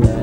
Yeah.